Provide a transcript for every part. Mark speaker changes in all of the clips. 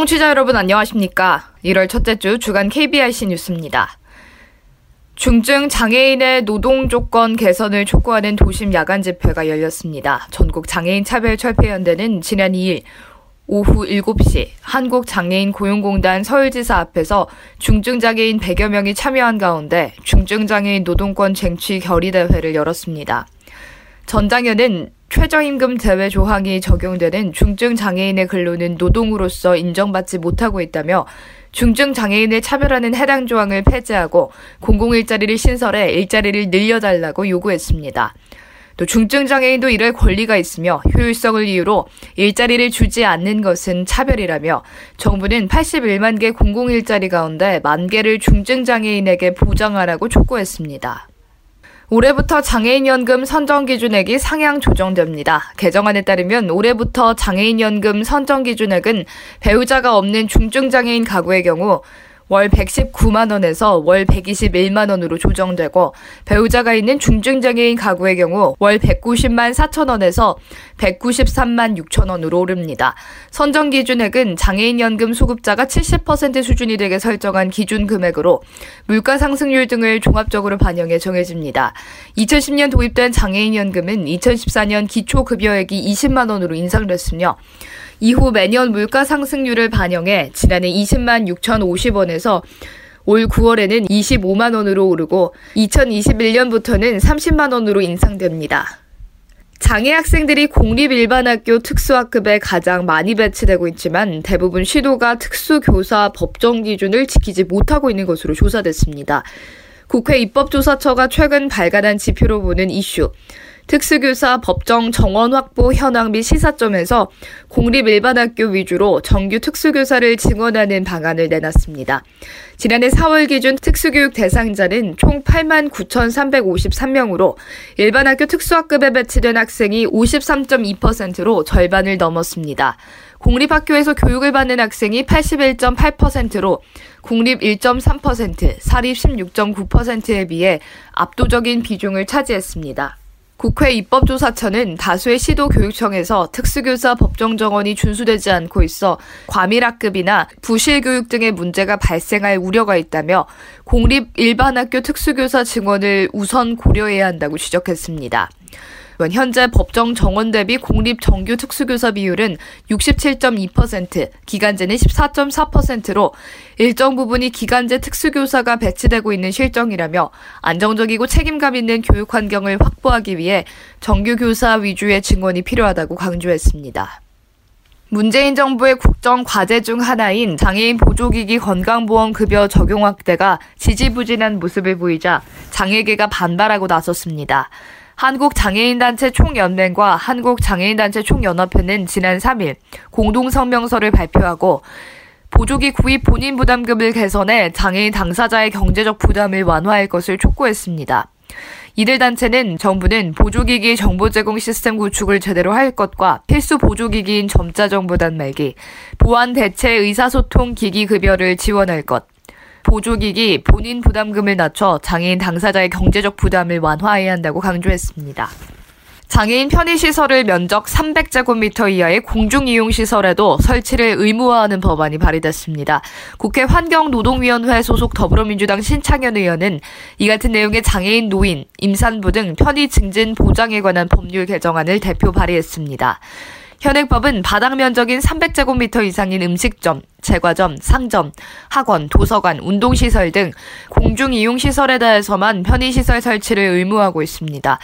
Speaker 1: 청취자 여러분 안녕하십니까? 1월 첫째 주 주간 KBIC 뉴스입니다. 중증 장애인의 노동 조건 개선을 촉구하는 도심 야간 집회가 열렸습니다. 전국 장애인 차별 철폐 연대는 지난 2일 오후 7시 한국장애인 고용공단 서울지사 앞에서 중증장애인 100여 명이 참여한 가운데 중증장애인 노동권 쟁취 결의대회를 열었습니다. 전장현은 최저임금 제외 조항이 적용되는 중증 장애인의 근로는 노동으로서 인정받지 못하고 있다며 중증 장애인을 차별하는 해당 조항을 폐지하고 공공 일자리를 신설해 일자리를 늘려달라고 요구했습니다. 또 중증 장애인도 일할 권리가 있으며 효율성을 이유로 일자리를 주지 않는 것은 차별이라며 정부는 81만 개 공공 일자리 가운데 만 개를 중증 장애인에게 보장하라고 촉구했습니다. 올해부터 장애인연금 선정 기준액이 상향 조정됩니다. 개정안에 따르면 올해부터 장애인연금 선정 기준액은 배우자가 없는 중증장애인 가구의 경우 월 119만 원에서 월 121만 원으로 조정되고 배우자가 있는 중증장애인 가구의 경우 월 190만 4천 원에서 193만 6천 원으로 오릅니다. 선정 기준액은 장애인연금 수급자가 70% 수준이 되게 설정한 기준 금액으로 물가 상승률 등을 종합적으로 반영해 정해집니다. 2010년 도입된 장애인연금은 2014년 기초급여액이 20만 원으로 인상됐으며 이후 매년 물가 상승률을 반영해 지난해 20만 6,050원에서 올 9월에는 25만 원으로 오르고 2021년부터는 30만 원으로 인상됩니다. 장애 학생들이 공립 일반 학교 특수학급에 가장 많이 배치되고 있지만 대부분 시도가 특수교사 법정 기준을 지키지 못하고 있는 것으로 조사됐습니다. 국회 입법조사처가 최근 발간한 지표로 보는 이슈. 특수교사 법정 정원 확보 현황 및 시사점에서 공립 일반학교 위주로 정규 특수교사를 증원하는 방안을 내놨습니다. 지난해 4월 기준 특수교육 대상자는 총 8만 9,353명으로 일반학교 특수학급에 배치된 학생이 53.2%로 절반을 넘었습니다. 공립학교에서 교육을 받는 학생이 81.8%로 공립 1.3%, 사립 16.9%에 비해 압도적인 비중을 차지했습니다. 국회 입법조사처는 다수의 시도 교육청에서 특수교사 법정 정원이 준수되지 않고 있어 과밀학급이나 부실교육 등의 문제가 발생할 우려가 있다며 공립 일반학교 특수교사 증원을 우선 고려해야 한다고 지적했습니다. 현재 법정 정원 대비 공립 정규 특수교사 비율은 67.2%, 기간제는 14.4%로 일정 부분이 기간제 특수교사가 배치되고 있는 실정이라며 안정적이고 책임감 있는 교육 환경을 확보하기 위해 정규 교사 위주의 증원이 필요하다고 강조했습니다. 문재인 정부의 국정 과제 중 하나인 장애인 보조기기 건강보험급여 적용 확대가 지지부진한 모습을 보이자 장애계가 반발하고 나섰습니다. 한국장애인단체 총연맹과 한국장애인단체 총연합회는 지난 3일 공동성명서를 발표하고 보조기 구입 본인 부담금을 개선해 장애인 당사자의 경제적 부담을 완화할 것을 촉구했습니다. 이들 단체는 정부는 보조기기 정보 제공 시스템 구축을 제대로 할 것과 필수 보조기기인 점자 정보 단 말기, 보안 대체 의사소통 기기 급여를 지원할 것, 보조기기 본인 부담금을 낮춰 장애인 당사자의 경제적 부담을 완화해야 한다고 강조했습니다. 장애인 편의시설을 면적 300제곱미터 이하의 공중이용시설에도 설치를 의무화하는 법안이 발의됐습니다. 국회 환경노동위원회 소속 더불어민주당 신창현 의원은 이 같은 내용의 장애인 노인, 임산부 등 편의 증진 보장에 관한 법률 개정안을 대표 발의했습니다. 현행법은 바닥 면적인 300제곱미터 이상인 음식점, 제과점, 상점, 학원, 도서관, 운동시설 등 공중이용시설에 대해서만 편의시설 설치를 의무하고 있습니다.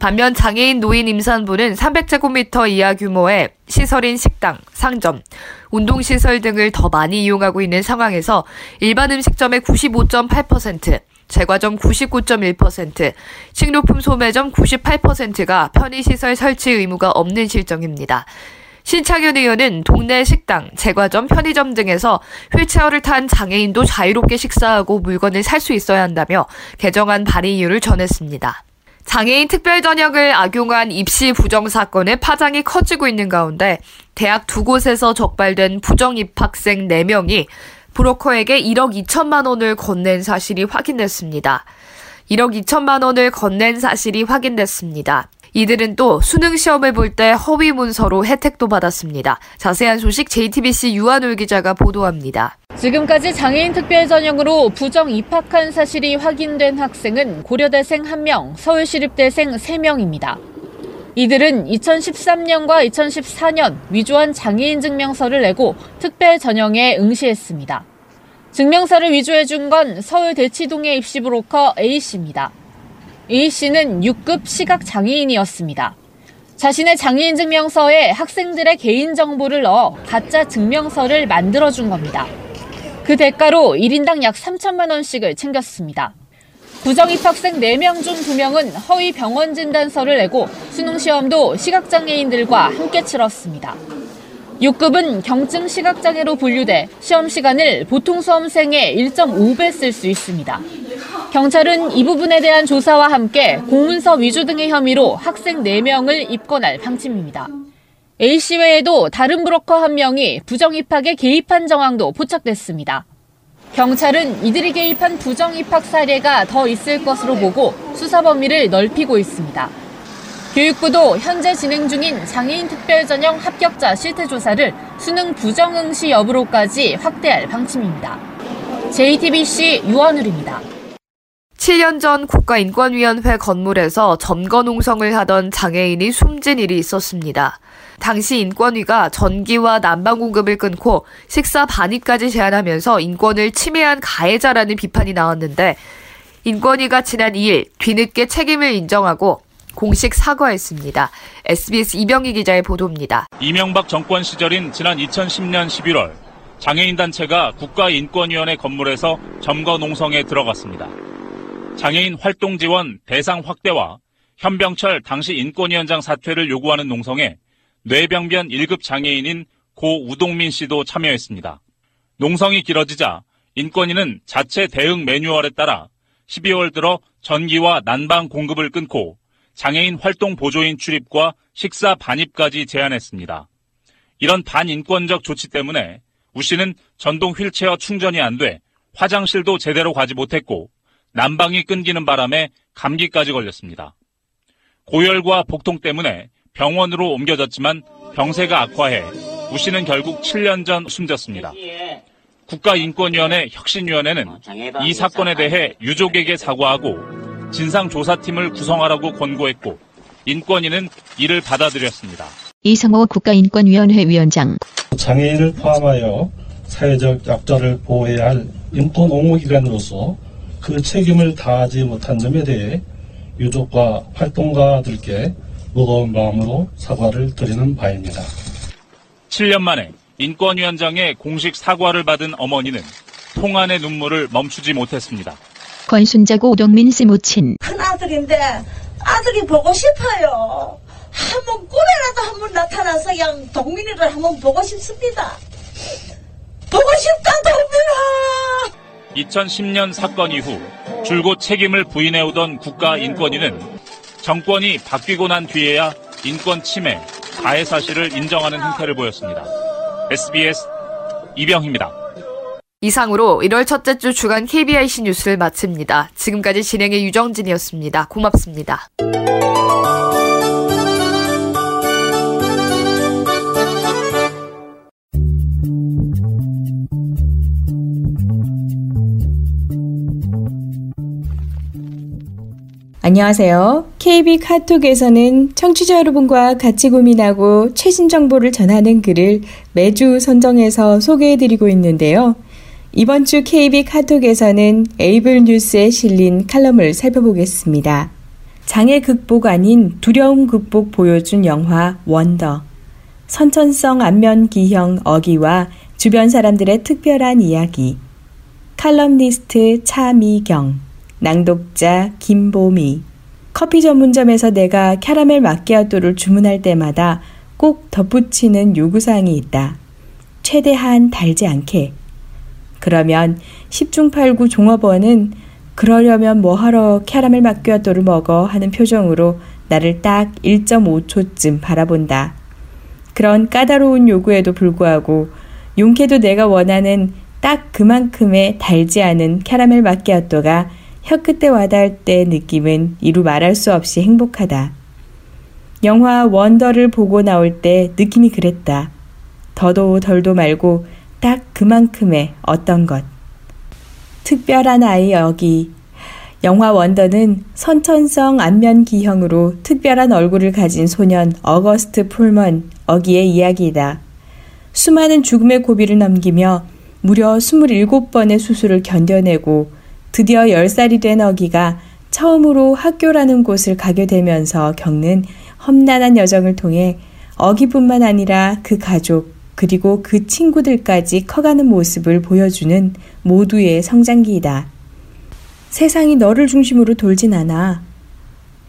Speaker 1: 반면 장애인 노인 임산부는 300제곱미터 이하 규모의 시설인 식당, 상점, 운동시설 등을 더 많이 이용하고 있는 상황에서 일반 음식점의 95.8%, 제과점 99.1%, 식료품 소매점 98%가 편의시설 설치 의무가 없는 실정입니다. 신창현 의원은 동네 식당, 제과점, 편의점 등에서 휠체어를 탄 장애인도 자유롭게 식사하고 물건을 살 수 있어야 한다며 개정안 발의 이유를 전했습니다. 장애인 특별 전형을 악용한 입시 부정 사건의 파장이 커지고 있는 가운데 대학 두 곳에서 적발된 부정 입학생 4명이 브로커에게 1억 2천만 원을 건넨 사실이 확인됐습니다. 1억 2천만 원을 건넨 사실이 확인됐습니다. 이들은 또 수능 시험을 볼 때 허위 문서로 혜택도 받았습니다. 자세한 소식 JTBC 유한울 기자가 보도합니다.
Speaker 2: 지금까지 장애인 특별 전형으로 부정 입학한 사실이 확인된 학생은 고려대생 1명, 서울시립대생 3명입니다. 이들은 2013년과 2014년 위조한 장애인 증명서를 내고 특별 전형에 응시했습니다. 증명서를 위조해 준 건 서울 대치동의 입시 브로커 A씨입니다. A씨는 6급 시각 장애인이었습니다. 자신의 장애인 증명서에 학생들의 개인정보를 넣어 가짜 증명서를 만들어준 겁니다. 그 대가로 1인당 약 3천만 원씩을 챙겼습니다. 부정입 학생 4명 중 2명은 허위 병원 진단서를 내고 수능시험도 시각장애인들과 함께 치렀습니다. 6급은 경증 시각장애로 분류돼 시험 시간을 보통 수험생의 1.5배 쓸 수 있습니다. 경찰은 이 부분에 대한 조사와 함께 공문서 위조 등의 혐의로 학생 4명을 입건할 방침입니다. A씨 외에도 다른 브로커 한 명이 부정입학에 개입한 정황도 포착됐습니다. 경찰은 이들이 개입한 부정 입학 사례가 더 있을 것으로 보고 수사 범위를 넓히고 있습니다. 교육부도 현재 진행 중인 장애인 특별 전형 합격자 실태 조사를 수능 부정 응시 여부로까지 확대할 방침입니다. JTBC 유원울입니다.
Speaker 1: 7년 전 국가인권위원회 건물에서 점거 농성을 하던 장애인이 숨진 일이 있었습니다. 당시 인권위가 전기와 난방 공급을 끊고 식사 반입까지 제한하면서 인권을 침해한 가해자라는 비판이 나왔는데 인권위가 지난 2일 뒤늦게 책임을 인정하고 공식 사과했습니다. SBS 이병희 기자의 보도입니다.
Speaker 3: 이명박 정권 시절인 지난 2010년 11월 장애인 단체가 국가인권위원회 건물에서 점거 농성에 들어갔습니다. 장애인 활동 지원 대상 확대와 현병철 당시 인권위원장 사퇴를 요구하는 농성에 뇌병변 1급 장애인인 고 우동민 씨도 참여했습니다. 농성이 길어지자 인권위는 자체 대응 매뉴얼에 따라 12월 들어 전기와 난방 공급을 끊고 장애인 활동 보조인 출입과 식사 반입까지 제한했습니다. 이런 반인권적 조치 때문에 우 씨는 전동 휠체어 충전이 안 돼 화장실도 제대로 가지 못했고 난방이 끊기는 바람에 감기까지 걸렸습니다. 고열과 복통 때문에 병원으로 옮겨졌지만 병세가 악화해 우 씨는 결국 7년 전 숨졌습니다. 국가인권위원회 혁신위원회는 이 사건에 대해 유족에게 사과하고 진상조사팀을 구성하라고 권고했고 인권위는 이를 받아들였습니다.
Speaker 4: 이성호 국가인권위원회 위원장
Speaker 5: 장애인을 포함하여 사회적 약자를 보호해야 할 인권 옹호기관으로서 그 책임을 다하지 못한 점에 대해 유족과 활동가들께 무거운 마음으로 사과를 드리는 바입니다.
Speaker 3: 7년 만에 인권위원장의 공식 사과를 받은 어머니는 통안의 눈물을 멈추지 못했습니다.
Speaker 4: 권순자고 오동민 씨 모친
Speaker 6: 큰 아들인데 아들이 보고 싶어요. 한번 꿈에라도 한번 나타나서 그냥 동민이를 한번 보고 싶습니다. 보고 싶다 동민아.
Speaker 3: 2010년 사건 이후 줄곧 책임을 부인해오던 국가인권위는 정권이 바뀌고 난 뒤에야 인권 침해, 가해 사실을 인정하는 행태를 보였습니다. SBS 이병희입니다.
Speaker 1: 이상으로 1월 첫째 주 주간 KBIC 뉴스를 마칩니다. 지금까지 진행의 유정진이었습니다. 고맙습니다.
Speaker 7: 안녕하세요. KB 카톡에서는 청취자 여러분과 같이 고민하고 최신 정보를 전하는 글을 매주 선정해서 소개해드리고 있는데요. 이번 주 KB 카톡에서는 에이블 뉴스에 실린 칼럼을 살펴보겠습니다. 장애 극복 아닌 두려움 극복 보여준 영화 원더. 선천성 안면 기형 어기와 주변 사람들의 특별한 이야기. 칼럼니스트 차미경. 낭독자 김보미. 커피 전문점에서 내가 캐러멜 마끼아또를 주문할 때마다 꼭 덧붙이는 요구사항이 있다. 최대한 달지 않게. 그러면 10중 8구 종업원은 그러려면 뭐하러 캐러멜 마끼아또를 먹어 하는 표정으로 나를 딱 1.5초쯤 바라본다. 그런 까다로운 요구에도 불구하고 용케도 내가 원하는 딱 그만큼의 달지 않은 캐러멜 마끼아또가 혀 끝에 와닿을 때 느낌은 이루 말할 수 없이 행복하다. 영화 원더를 보고 나올 때 느낌이 그랬다. 더도 덜도 말고 딱 그만큼의 어떤 것. 특별한 아이 어기. 영화 원더는 선천성 안면 기형으로 특별한 얼굴을 가진 소년 어거스트 폴먼 어기의 이야기이다. 수많은 죽음의 고비를 넘기며 무려 27번의 수술을 견뎌내고 드디어 10살이 된 어기가 처음으로 학교라는 곳을 가게 되면서 겪는 험난한 여정을 통해 어기뿐만 아니라 그 가족, 그리고 그 친구들까지 커가는 모습을 보여주는 모두의 성장기이다. 세상이 너를 중심으로 돌진 않아.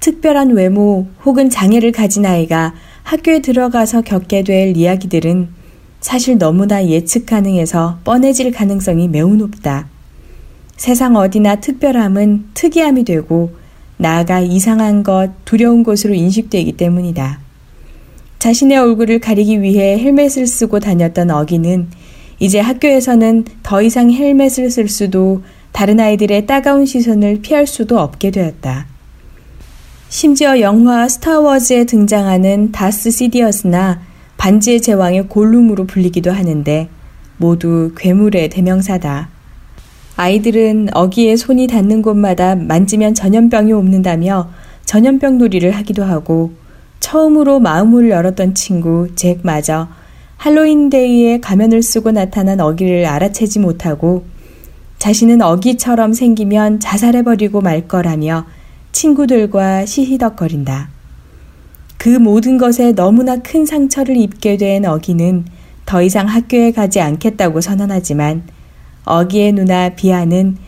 Speaker 7: 특별한 외모 혹은 장애를 가진 아이가 학교에 들어가서 겪게 될 이야기들은 사실 너무나 예측 가능해서 뻔해질 가능성이 매우 높다. 세상 어디나 특별함은 특이함이 되고 나아가 이상한 것, 두려운 것으로 인식되기 때문이다. 자신의 얼굴을 가리기 위해 헬멧을 쓰고 다녔던 어기는 이제 학교에서는 더 이상 헬멧을 쓸 수도 다른 아이들의 따가운 시선을 피할 수도 없게 되었다. 심지어 영화 스타워즈에 등장하는 다스 시디어스나 반지의 제왕의 골룸으로 불리기도 하는데 모두 괴물의 대명사다. 아이들은 어기의 손이 닿는 곳마다 만지면 전염병이 옵는다며 전염병 놀이를 하기도 하고 처음으로 마음을 열었던 친구 잭마저 할로윈데이에 가면을 쓰고 나타난 어기를 알아채지 못하고 자신은 어기처럼 생기면 자살해버리고 말 거라며 친구들과 시시덕거린다. 그 모든 것에 너무나 큰 상처를 입게 된 어기는 더 이상 학교에 가지 않겠다고 선언하지만 어기의 누나 비아는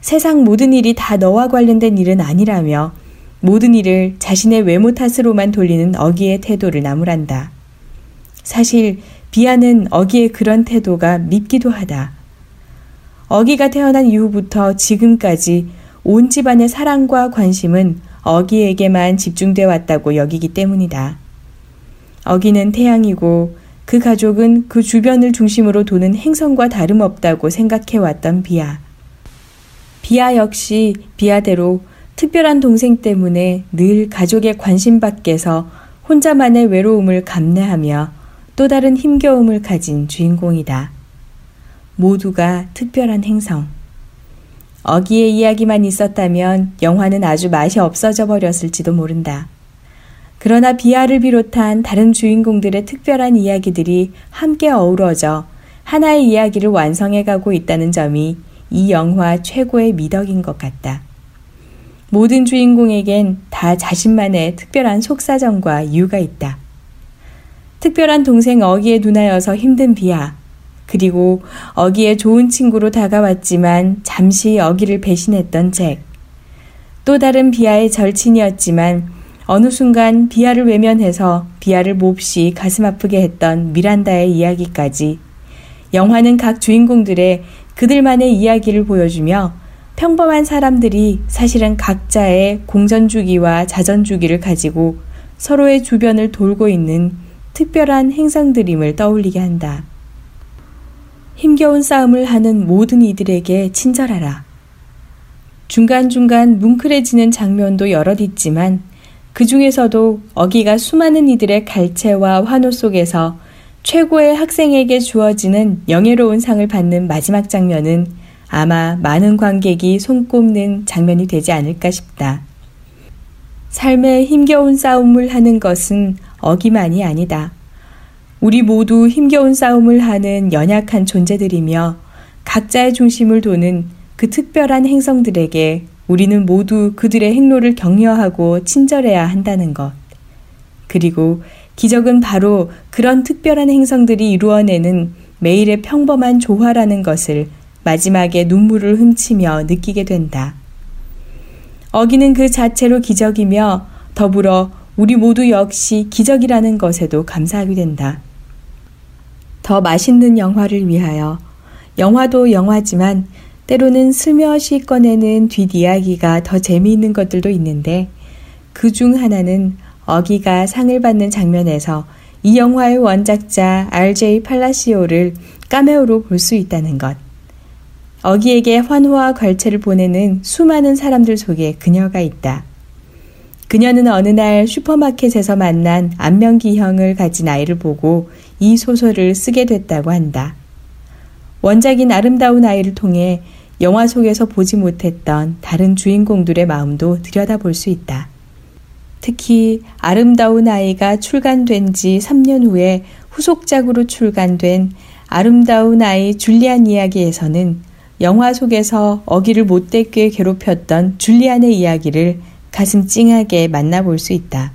Speaker 7: 세상 모든 일이 다 너와 관련된 일은 아니라며 모든 일을 자신의 외모 탓으로만 돌리는 어기의 태도를 나무란다. 사실 비아는 어기의 그런 태도가 밉기도 하다. 어기가 태어난 이후부터 지금까지 온 집안의 사랑과 관심은 어기에게만 집중돼 왔다고 여기기 때문이다. 어기는 태양이고 그 가족은 그 주변을 중심으로 도는 행성과 다름없다고 생각해 왔던 비아. 비아 역시 비아대로 특별한 동생 때문에 늘 가족의 관심 밖에서 혼자만의 외로움을 감내하며 또 다른 힘겨움을 가진 주인공이다. 모두가 특별한 행성. 어기의 이야기만 있었다면 영화는 아주 맛이 없어져 버렸을지도 모른다. 그러나 비아를 비롯한 다른 주인공들의 특별한 이야기들이 함께 어우러져 하나의 이야기를 완성해 가고 있다는 점이 이 영화 최고의 미덕인 것 같다. 모든 주인공에겐 다 자신만의 특별한 속사정과 이유가 있다. 특별한 동생 어기의 누나여서 힘든 비아, 그리고 어기의 좋은 친구로 다가왔지만 잠시 어기를 배신했던 잭. 또 다른 비아의 절친이었지만 어느 순간 비아를 외면해서 비아를 몹시 가슴 아프게 했던 미란다의 이야기까지 영화는 각 주인공들의 그들만의 이야기를 보여주며 평범한 사람들이 사실은 각자의 공전주기와 자전주기를 가지고 서로의 주변을 돌고 있는 특별한 행성들임을 떠올리게 한다. 힘겨운 싸움을 하는 모든 이들에게 친절하라. 중간중간 뭉클해지는 장면도 여럿 있지만 그 중에서도 어기가 수많은 이들의 갈채와 환호 속에서 최고의 학생에게 주어지는 영예로운 상을 받는 마지막 장면은 아마 많은 관객이 손꼽는 장면이 되지 않을까 싶다. 삶에 힘겨운 싸움을 하는 것은 어기만이 아니다. 우리 모두 힘겨운 싸움을 하는 연약한 존재들이며 각자의 중심을 도는 그 특별한 행성들에게 우리는 모두 그들의 행로를 격려하고 친절해야 한다는 것. 그리고 기적은 바로 그런 특별한 행성들이 이루어내는 매일의 평범한 조화라는 것을 마지막에 눈물을 훔치며 느끼게 된다. 어기는 그 자체로 기적이며 더불어 우리 모두 역시 기적이라는 것에도 감사하게 된다. 더 맛있는 영화를 위하여 영화도 영화지만 때로는 슬며시 꺼내는 뒷이야기가 더 재미있는 것들도 있는데 그 중 하나는 어기가 상을 받는 장면에서 이 영화의 원작자 RJ 팔라시오를 까메오로 볼 수 있다는 것. 어기에게 환호와 걸체를 보내는 수많은 사람들 속에 그녀가 있다. 그녀는 어느 날 슈퍼마켓에서 만난 안면기형을 가진 아이를 보고 이 소설을 쓰게 됐다고 한다. 원작인 아름다운 아이를 통해 영화 속에서 보지 못했던 다른 주인공들의 마음도 들여다볼 수 있다. 특히 아름다운 아이가 출간된 지 3년 후에 후속작으로 출간된 아름다운 아이 줄리안 이야기에서는 영화 속에서 어기를 못되게 괴롭혔던 줄리안의 이야기를 가슴 찡하게 만나볼 수 있다.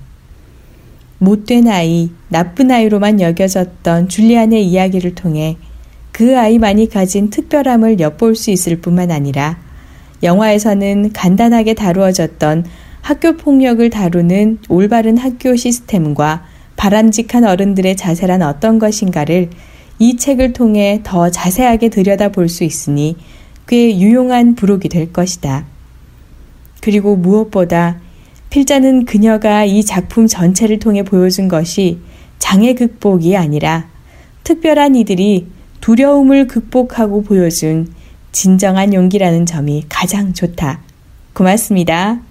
Speaker 7: 못된 아이, 나쁜 아이로만 여겨졌던 줄리안의 이야기를 통해 그 아이만이 가진 특별함을 엿볼 수 있을 뿐만 아니라 영화에서는 간단하게 다루어졌던 학교 폭력을 다루는 올바른 학교 시스템과 바람직한 어른들의 자세란 어떤 것인가를 이 책을 통해 더 자세하게 들여다 볼 수 있으니 꽤 유용한 부록이 될 것이다. 그리고 무엇보다 필자는 그녀가 이 작품 전체를 통해 보여준 것이 장애 극복이 아니라 특별한 이들이 두려움을 극복하고 보여준 진정한 용기라는 점이 가장 좋다. 고맙습니다.